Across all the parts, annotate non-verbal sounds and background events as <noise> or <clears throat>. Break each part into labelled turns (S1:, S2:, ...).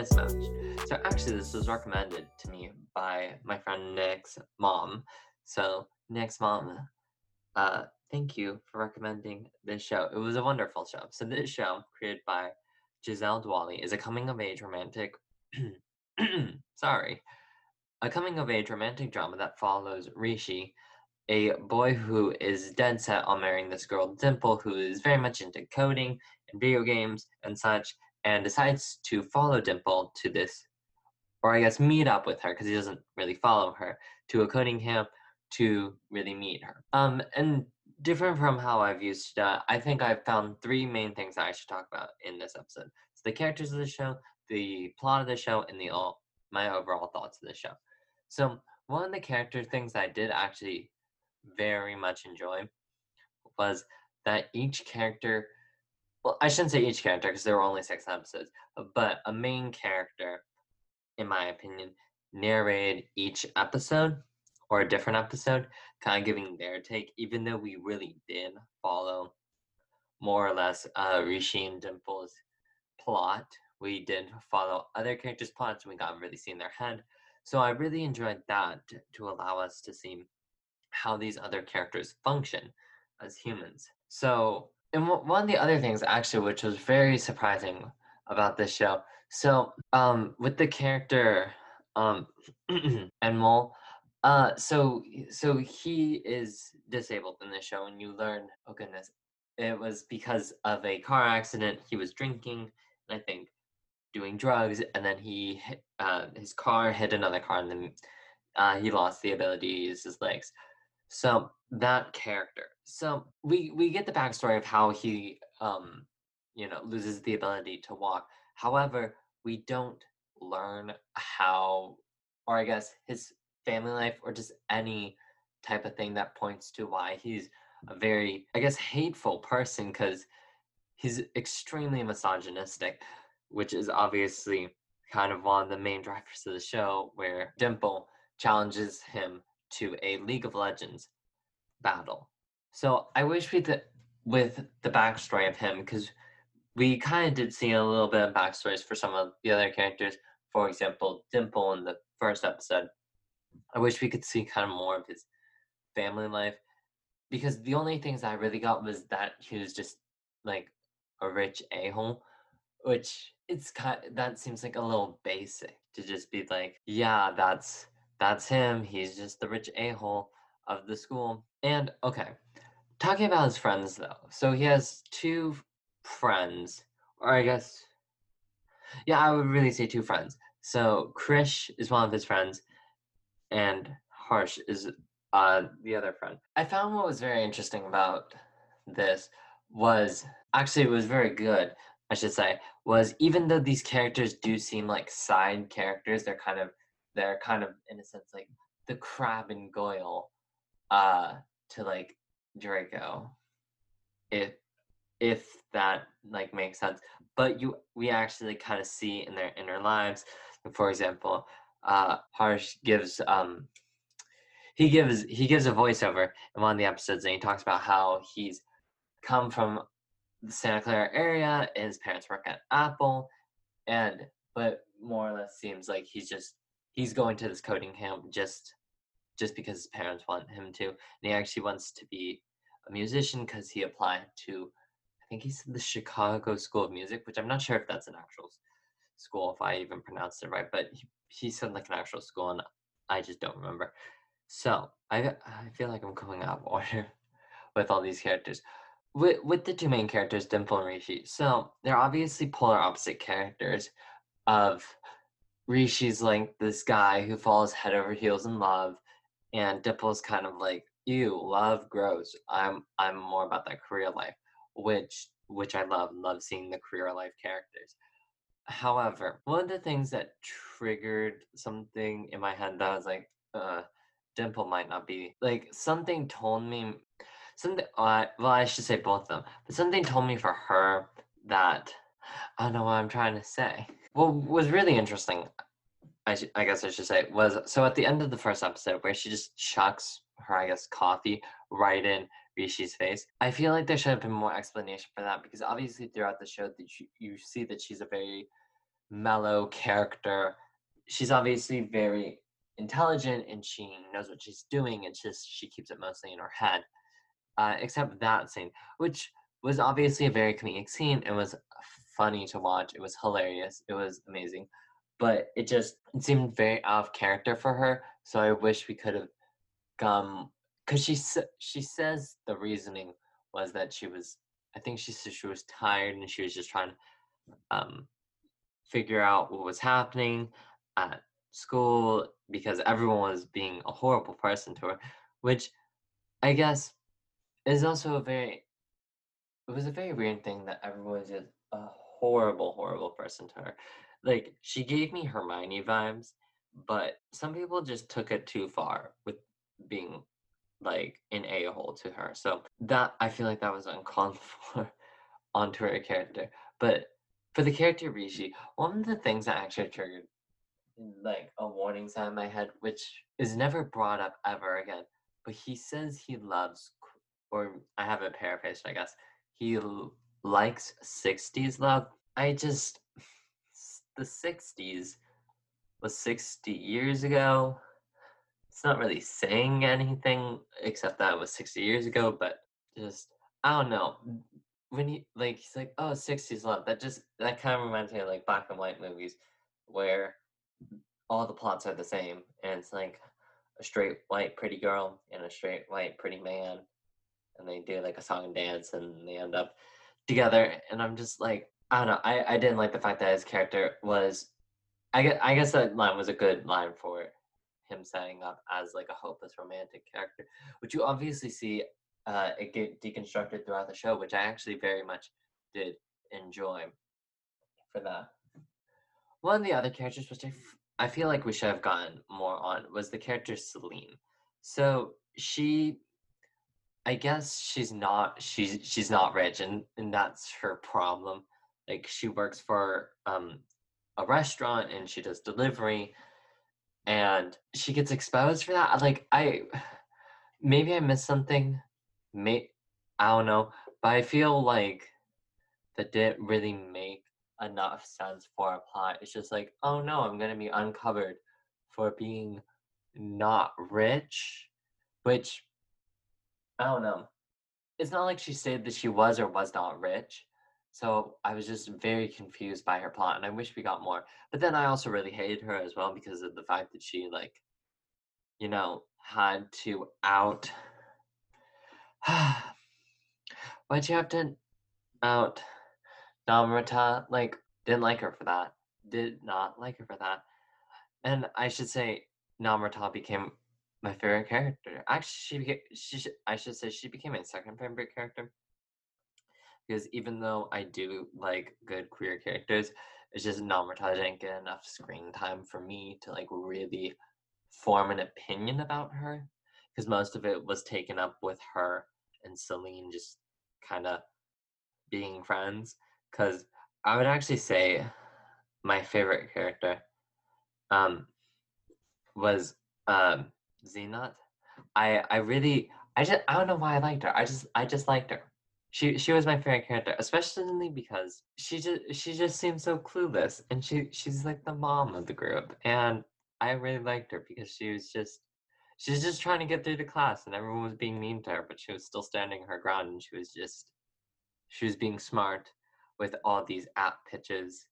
S1: Mismatch. So actually, this was recommended to me by my friend Nick's mom. So Nick's mom, uh, thank you for recommending this show. It was a wonderful show. So this show, created by Gazal Dhaliwal, is a coming-of-age romantic. <clears throat> sorry, a coming-of-age romantic drama that follows Rishi, a boy who is dead set on marrying this girl Dimple, who is very much into coding and video games and such, and decides to follow Dimple to this, or I guess meet up with her because he doesn't really follow her to a coding camp to really meet her. Um, and different from how I've used, uh, I think I've found three main things that I should talk about in this episode. So the characters of the show, the plot of the show, and the all my overall thoughts of the show. So one of the character things I did actually very much enjoy was that each character well i shouldn't say each character because there were only six episodes but a main character in my opinion narrated each episode or a different episode kind of giving their take even though we really did follow more or less uh rishi and dimple's plot we did follow other characters plots and we got really see in their head so i really enjoyed that to allow us to see how these other characters function as humans. So, and one of the other things actually, which was very surprising about this show, so um, with the character um, <clears throat> Anmol, uh, so so he is disabled in the show, and you learn, oh goodness, it was because of a car accident. He was drinking, and I think doing drugs, and then he uh, his car hit another car, and then uh, he lost the ability to use his legs. So that character. So we we get the backstory of how he um you know loses the ability to walk. However, we don't learn how or I guess his family life or just any type of thing that points to why he's a very I guess hateful person because he's extremely misogynistic, which is obviously kind of one of the main drivers of the show where Dimple challenges him to a League of Legends battle. So I wish we did with the backstory of him because we kind of did see a little bit of backstories for some of the other characters. For example, Dimple in the first episode. I wish we could see kind of more of his family life because the only things I really got was that he was just like a rich a hole, which it's kind that seems like a little basic to just be like, yeah, that's that's him. He's just the rich a hole of the school. And okay, talking about his friends though. So he has two friends, or I guess, yeah, I would really say two friends. So Krish is one of his friends, and Harsh is uh, the other friend. I found what was very interesting about this was actually it was very good. I should say was even though these characters do seem like side characters, they're kind of they're kind of in a sense like the Crabbe and Goyle uh to like Draco. If if that like makes sense. But you we actually kind of see in their inner lives. For example, uh Harsh gives um he gives he gives a voiceover in one of the episodes and he talks about how he's come from the Santa Clara area his parents work at Apple and but more or less seems like he's just he's going to this coding camp just just because his parents want him to and he actually wants to be a musician because he applied to i think he said the chicago school of music which i'm not sure if that's an actual school if i even pronounced it right but he, he said like an actual school and i just don't remember. So i i feel like i'm coming out of <laughs> order with all these characters. With with the two main characters dimple and rishi so they're obviously polar opposite characters of Rishi's like this guy who falls head over heels in love, and Dimple's kind of like, ew, love grows. I'm I'm more about that career life, which which I love. Love seeing the career life characters. However, one of the things that triggered something in my head that I was like, uh, Dimple might not be like something told me something. Uh, well, I should say both of them, but something told me for her that I don't know what I'm trying to say. What was really interesting, I, sh- I guess I should say, was so at the end of the first episode where she just chucks her, I guess, coffee right in Rishi's face. I feel like there should have been more explanation for that because obviously throughout the show that you, you see that she's a very mellow character. She's obviously very intelligent and she knows what she's doing. It's just she keeps it mostly in her head. Uh, except that scene, which was obviously a very comedic scene and was funny to watch. It was hilarious. It was amazing. But it just it seemed very out of character for her. So I wish we could have come because she she says the reasoning was that she was I think she said she was tired and she was just trying to um, figure out what was happening at school because everyone was being a horrible person to her, which I guess is also a very it was a very weird thing that everyone was just a horrible, horrible person to her. Like she gave me Hermione vibes, but some people just took it too far with being like an a hole to her. So that I feel like that was uncalled <laughs> for onto her character. But for the character Rishi, one of the things that actually triggered mm, like a warning sign in my head, which is never brought up ever again. But he says he loves, or I have it paraphrased, I guess. He l- likes 60s love. I just, the 60s was 60 years ago. It's not really saying anything except that it was 60 years ago, but just, I don't know. When he, like, he's like, oh, 60s love. That just, that kind of reminds me of like black and white movies where all the plots are the same, and it's like a straight white pretty girl and a straight white pretty man, and they do like a song and dance, and they end up together. And I'm just like, I don't know. I I didn't like the fact that his character was. I guess, I guess that line was a good line for him setting up as like a hopeless romantic character, which you obviously see uh, it get deconstructed throughout the show, which I actually very much did enjoy for that. One of the other characters, which I I feel like we should have gotten more on was the character Celine. So she I guess she's not she's she's not rich and, and that's her problem. Like she works for um a restaurant and she does delivery and she gets exposed for that. Like I <sighs> maybe I missed something. May I don't know. But I feel like that didn't really make enough sense for a plot. It's just like, oh no, I'm gonna be uncovered for being not rich, which I don't know. It's not like she said that she was or was not rich. So I was just very confused by her plot and I wish we got more. But then I also really hated her as well because of the fact that she like you know had to out <sighs> why'd you have to out Namrata, like, didn't like her for that. Did not like her for that. And I should say, Namrata became my favorite character. Actually, she became, she I should say she became my second favorite character. Because even though I do like good queer characters, it's just Namrata didn't get enough screen time for me to like really form an opinion about her. Because most of it was taken up with her and Celine just kind of being friends because I would actually say my favorite character um, was um, Zeenat. I I really I just I don't know why I liked her. I just I just liked her. She she was my favorite character, especially because she just she just seemed so clueless, and she she's like the mom of the group, and I really liked her because she was just she was just trying to get through the class, and everyone was being mean to her, but she was still standing her ground, and she was just she was being smart with all these app pitches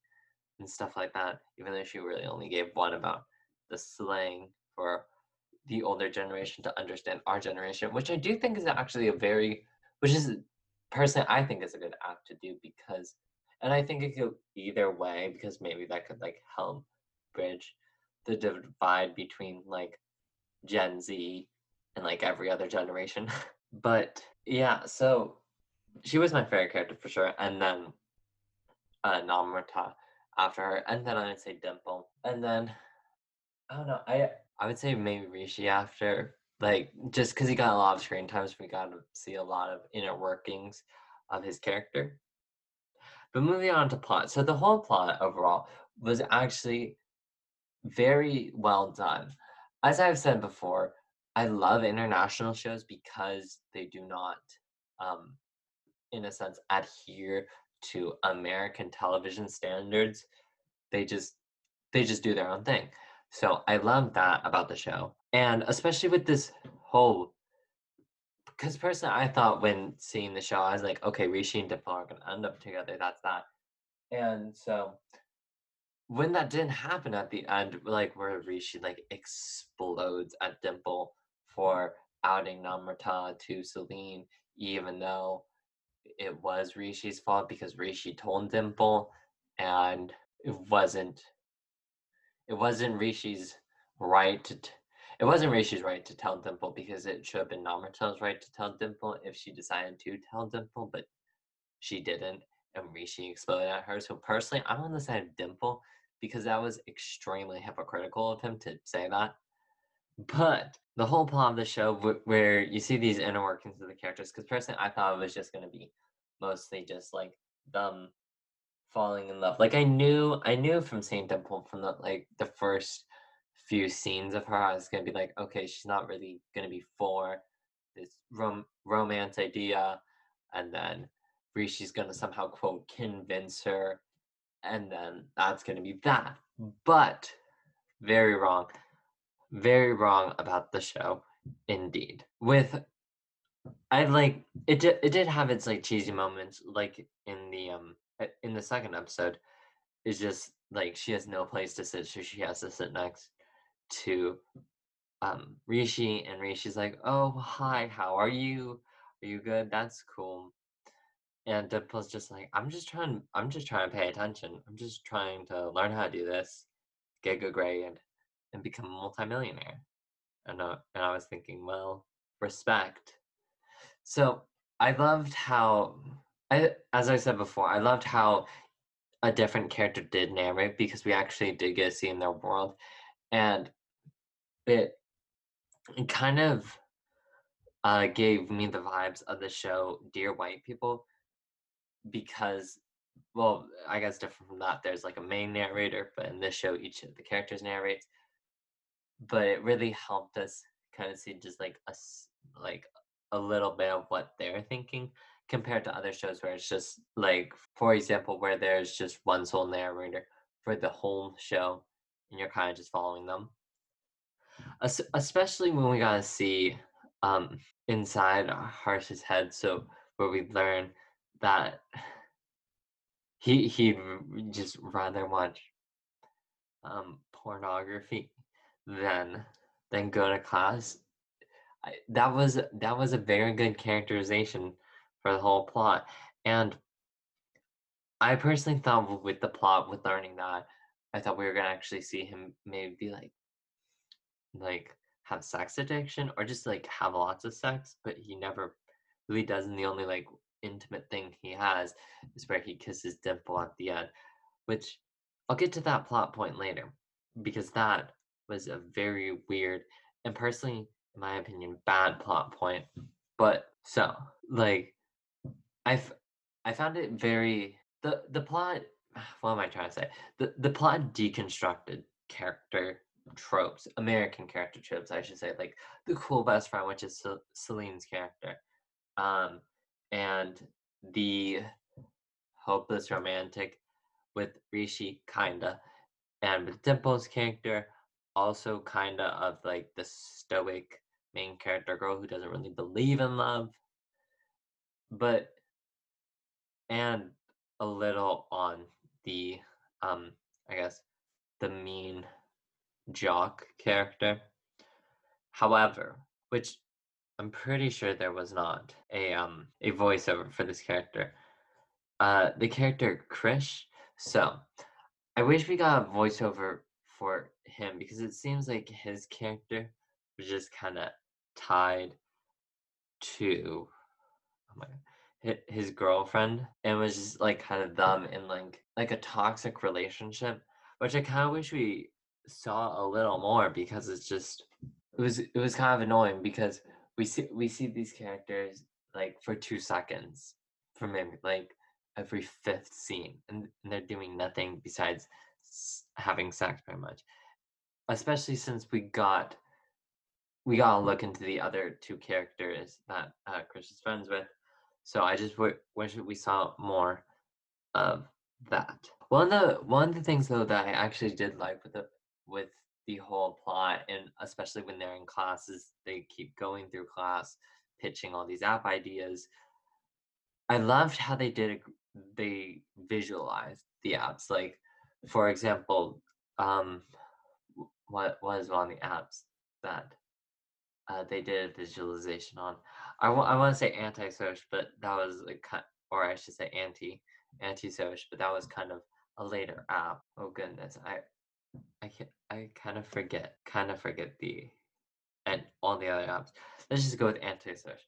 S1: and stuff like that, even though she really only gave one about the slang for the older generation to understand our generation, which I do think is actually a very, which is personally, I think is a good app to do because, and I think it could either way because maybe that could like help bridge the divide between like Gen Z and like every other generation. <laughs> but yeah, so she was my favorite character for sure. And then uh, Namrata after her, and then I would say Dimple, and then I don't know. I I would say maybe Rishi after, like just because he got a lot of screen times, we got to see a lot of inner workings of his character. But moving on to plot, so the whole plot overall was actually very well done. As I've said before, I love international shows because they do not, um, in a sense, adhere to American television standards. They just they just do their own thing. So I love that about the show. And especially with this whole because personally I thought when seeing the show, I was like, okay, Rishi and Dimple are gonna end up together. That's that. And so when that didn't happen at the end, like where Rishi like explodes at Dimple for outing Namrata to Celine, even though it was Rishi's fault because Rishi told Dimple and it wasn't it wasn't Rishi's right to t- it wasn't Rishi's right to tell Dimple because it should have been Namrata's right to tell Dimple if she decided to tell Dimple, but she didn't, and Rishi exploded at her. So personally, I'm on the side of Dimple because that was extremely hypocritical of him to say that. But the whole plot of the show, where you see these inner workings of the characters, because personally, I thought it was just going to be mostly just like them falling in love. Like I knew, I knew from Saint Dimple from the like the first few scenes of her, I was gonna be like, okay, she's not really gonna be for this rom- romance idea, and then Rishi's gonna somehow quote convince her, and then that's gonna be that. But very wrong, very wrong about the show, indeed. With I like it. Did, it did have its like cheesy moments, like in the um in the second episode. It's just like she has no place to sit, so she has to sit next to um Rishi, and Rishi's like, "Oh, hi, how are you? Are you good? That's cool." And Dimple's just like, "I'm just trying. I'm just trying to pay attention. I'm just trying to learn how to do this, get good grade, and become a multimillionaire." And uh, and I was thinking, well, respect. So I loved how I, as I said before, I loved how a different character did narrate because we actually did get to see in their world, and it, it kind of uh, gave me the vibes of the show Dear White People because, well, I guess different from that, there's like a main narrator, but in this show, each of the characters narrates. But it really helped us kind of see just like a like a little bit of what they're thinking compared to other shows where it's just like, for example, where there's just one sole narrator for the whole show and you're kind of just following them especially when we gotta see um, inside Harsh's head. So where we learn that he he'd just rather watch um, pornography than than go to class. I, that was that was a very good characterization for the whole plot, and I personally thought with the plot, with learning that, I thought we were gonna actually see him maybe be like like have sex addiction or just like have lots of sex, but he never really does. And the only like intimate thing he has is where he kisses Dimple at the end, which I'll get to that plot point later because that was a very weird and personally, in my opinion, bad plot point. But so like I've I found it very the the plot <sighs> what am I trying to say? The the plot deconstructed character tropes, American character tropes, I should say, like the cool best friend, which is Celine's character, um, and the hopeless romantic with Rishi, kinda, and with Dimple's character, also kinda of like the stoic main character girl who doesn't really believe in love, but and a little on the um, I guess the mean jock character. However, which I'm pretty sure there was not a um a voiceover for this character. Uh the character Krish. So I wish we got a voiceover for him because it seems like his character was just kind of tied to oh God, his girlfriend and was just like kind of them in like like a toxic relationship which i kind of wish we saw a little more because it's just it was it was kind of annoying because we see we see these characters like for two seconds from maybe like every fifth scene and, and they're doing nothing besides having sex pretty much especially since we got we gotta look into the other two characters that uh, Krish is friends with. So I just w- wish we saw more of that. One of the one of the things though that I actually did like with the with the whole plot, and especially when they're in classes, they keep going through class, pitching all these app ideas. I loved how they did it. They visualized the apps. Like, for example, um, what was on the apps that uh, they did a visualization on? I, w- I want to say anti-social, but that was like, or I should say anti anti-social, but that was kind of a later app. Oh goodness, I I can I kind of forget, kind of forget the and all the other apps. Let's just go with anti-social.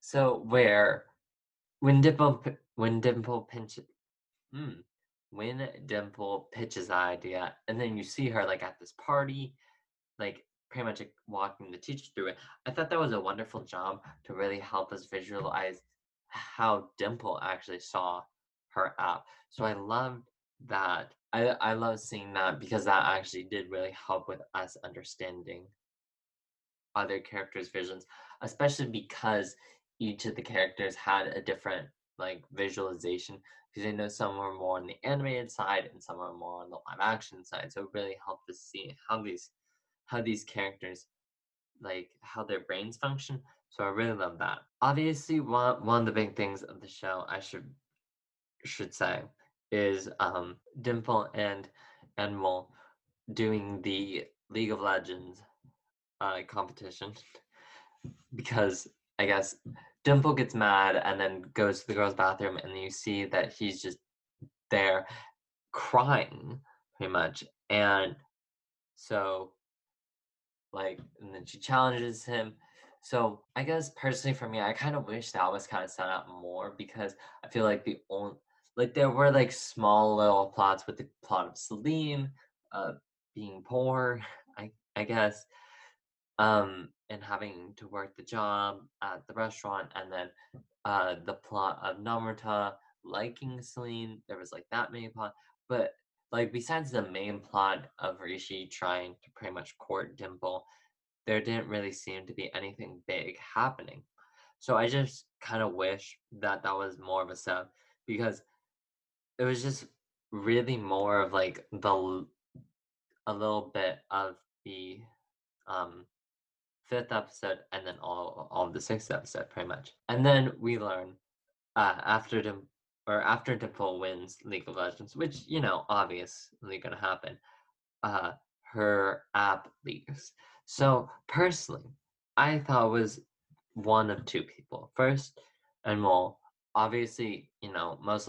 S1: So where when Dimple when Dimple pinches, hmm, when Dimple pitches the idea, and then you see her like at this party, like pretty much like, walking the teacher through it. I thought that was a wonderful job to really help us visualize how Dimple actually saw her app. So I loved that. I I love seeing that because that actually did really help with us understanding other characters' visions, especially because each of the characters had a different like visualization because I know some were more on the animated side and some are more on the live action side. So it really helped us see how these how these characters like how their brains function. So I really love that. Obviously, one one of the big things of the show I should should say is um Dimple and Anmol doing the League of Legends uh, competition <laughs> because I guess Dimple gets mad and then goes to the girls' bathroom, and you see that he's just there crying pretty much. And so, like, and then she challenges him. So, I guess personally for me, I kind of wish that was kind of set up more because I feel like the only, like, there were like small little plots with the plot of Celine uh, being poor, <laughs> I, I guess um, and having to work the job at the restaurant, and then uh, the plot of Namrata liking Celine. There was like that main plot, but like besides the main plot of Rishi trying to pretty much court Dimple, there didn't really seem to be anything big happening. So I just kind of wish that that was more of a sub because it was just really more of like the a little bit of the um fifth episode and then all, all of the sixth episode pretty much. And then we learn uh, after Dim- or after Dimple wins League of Legends, which you know obviously gonna happen. Uh, her app leaks. So personally, I thought was one of two people. First, and well, obviously, you know, most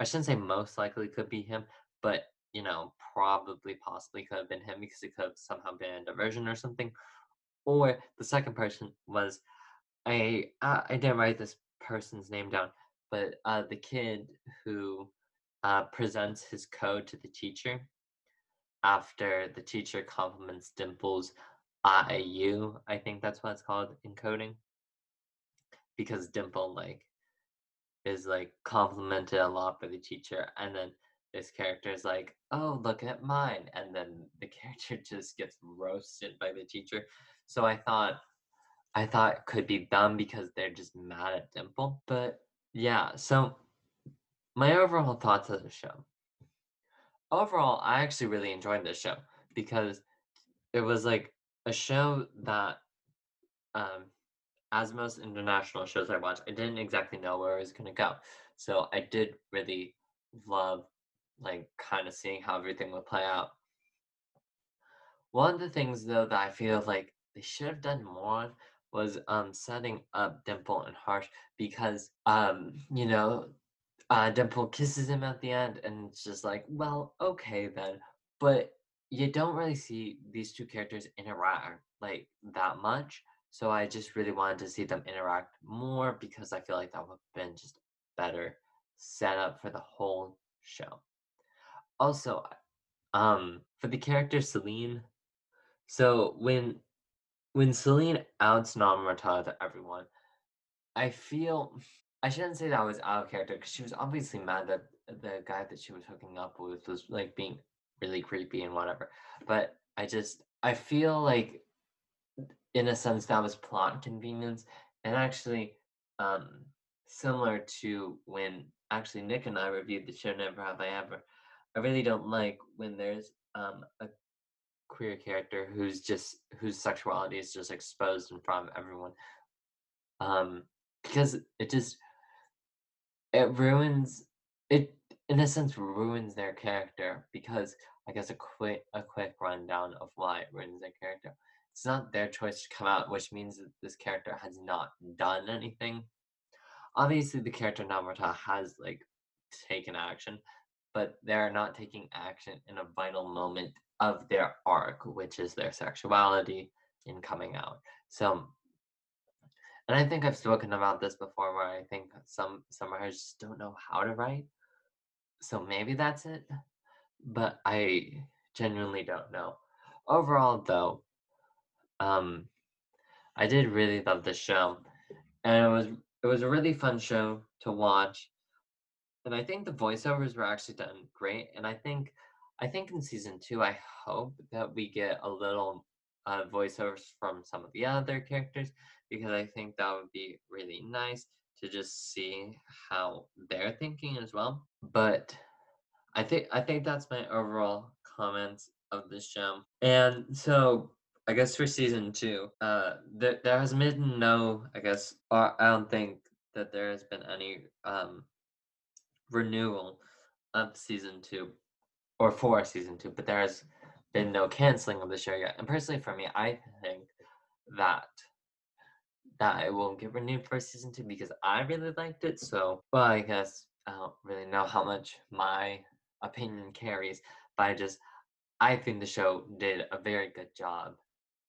S1: I shouldn't say most likely could be him, but you know, probably possibly could have been him because it could have somehow been a diversion or something. Or the second person was I uh, I didn't write this person's name down, but uh, the kid who uh, presents his code to the teacher after the teacher compliments Dimple's IU, I think that's what it's called in coding. Because Dimple like is like complimented a lot by the teacher, and then this character is like, "Oh, look at mine," and then the <laughs> character just gets roasted by the teacher. So I thought I thought it could be them because they're just mad at Dimple. But yeah, so my overall thoughts of the show. Overall, I actually really enjoyed this show because it was like a show that um as most international shows I watched, I didn't exactly know where it was gonna go. So I did really love like kind of seeing how everything would play out. One of the things though that I feel like they should have done more was um setting up Dimple and Harsh because um you know uh Dimple kisses him at the end and it's just like well okay then but you don't really see these two characters interact like that much so I just really wanted to see them interact more because I feel like that would have been just better setup for the whole show. Also, um, for the character Celine, so when when Celine outs Namrata to everyone, I feel I shouldn't say that was out of character because she was obviously mad that the guy that she was hooking up with was like being really creepy and whatever. But I just I feel like in a sense, that was plot convenience, and actually, um, similar to when actually Nick and I reviewed the show Never Have I Ever. I really don't like when there's um, a queer character who's just whose sexuality is just exposed in front of everyone. Um, because it just it ruins it in a sense ruins their character because I guess a quick a quick rundown of why it ruins their character. It's not their choice to come out, which means that this character has not done anything. Obviously, the character Namrata has like taken action, but they're not taking action in a vital moment of their arc, which is their sexuality in coming out. So, and I think I've spoken about this before, where I think some some writers just don't know how to write. So maybe that's it, but I genuinely don't know. Overall, though, um, I did really love this show, and it was it was a really fun show to watch. And I think the voiceovers were actually done great. And I think I think in season two, I hope that we get a little uh, voiceovers from some of the other characters because I think that would be really nice to just see how they're thinking as well. But I think I think that's my overall comments of the show. And so I guess for season two, uh, there there has been no, I guess, I don't think that there has been any um renewal of season two or for season two, but there has been no canceling of the show yet. And personally, for me, I think that that it won't get renewed for season two because I really liked it. So, well, I guess I don't really know how much my opinion carries, but I just I think the show did a very good job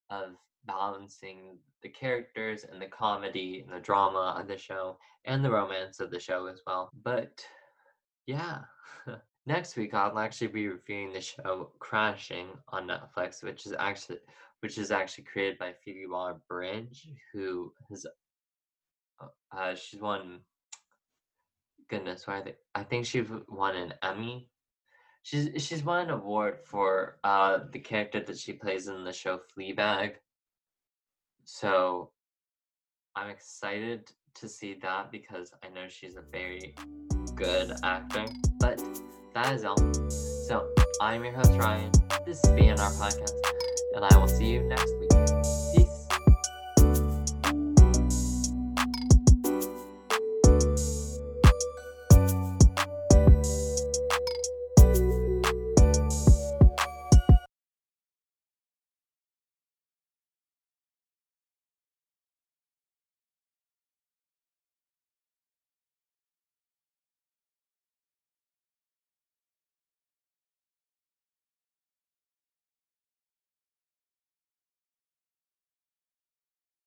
S1: of balancing the characters and the comedy and the drama of the show and the romance of the show as well. But yeah. <laughs> Next week I'll actually be reviewing the show Crashing on Netflix, which is actually which is actually created by Phoebe Waller Bridge, who has uh, uh she's won goodness, why they, I think she won an Emmy. She's she's won an award for uh the character that she plays in the show Fleabag. So I'm excited to see that because I know she's a very good actor. But that is all. So I'm your host Ryan. This is BNR Podcast, and I will see you next week.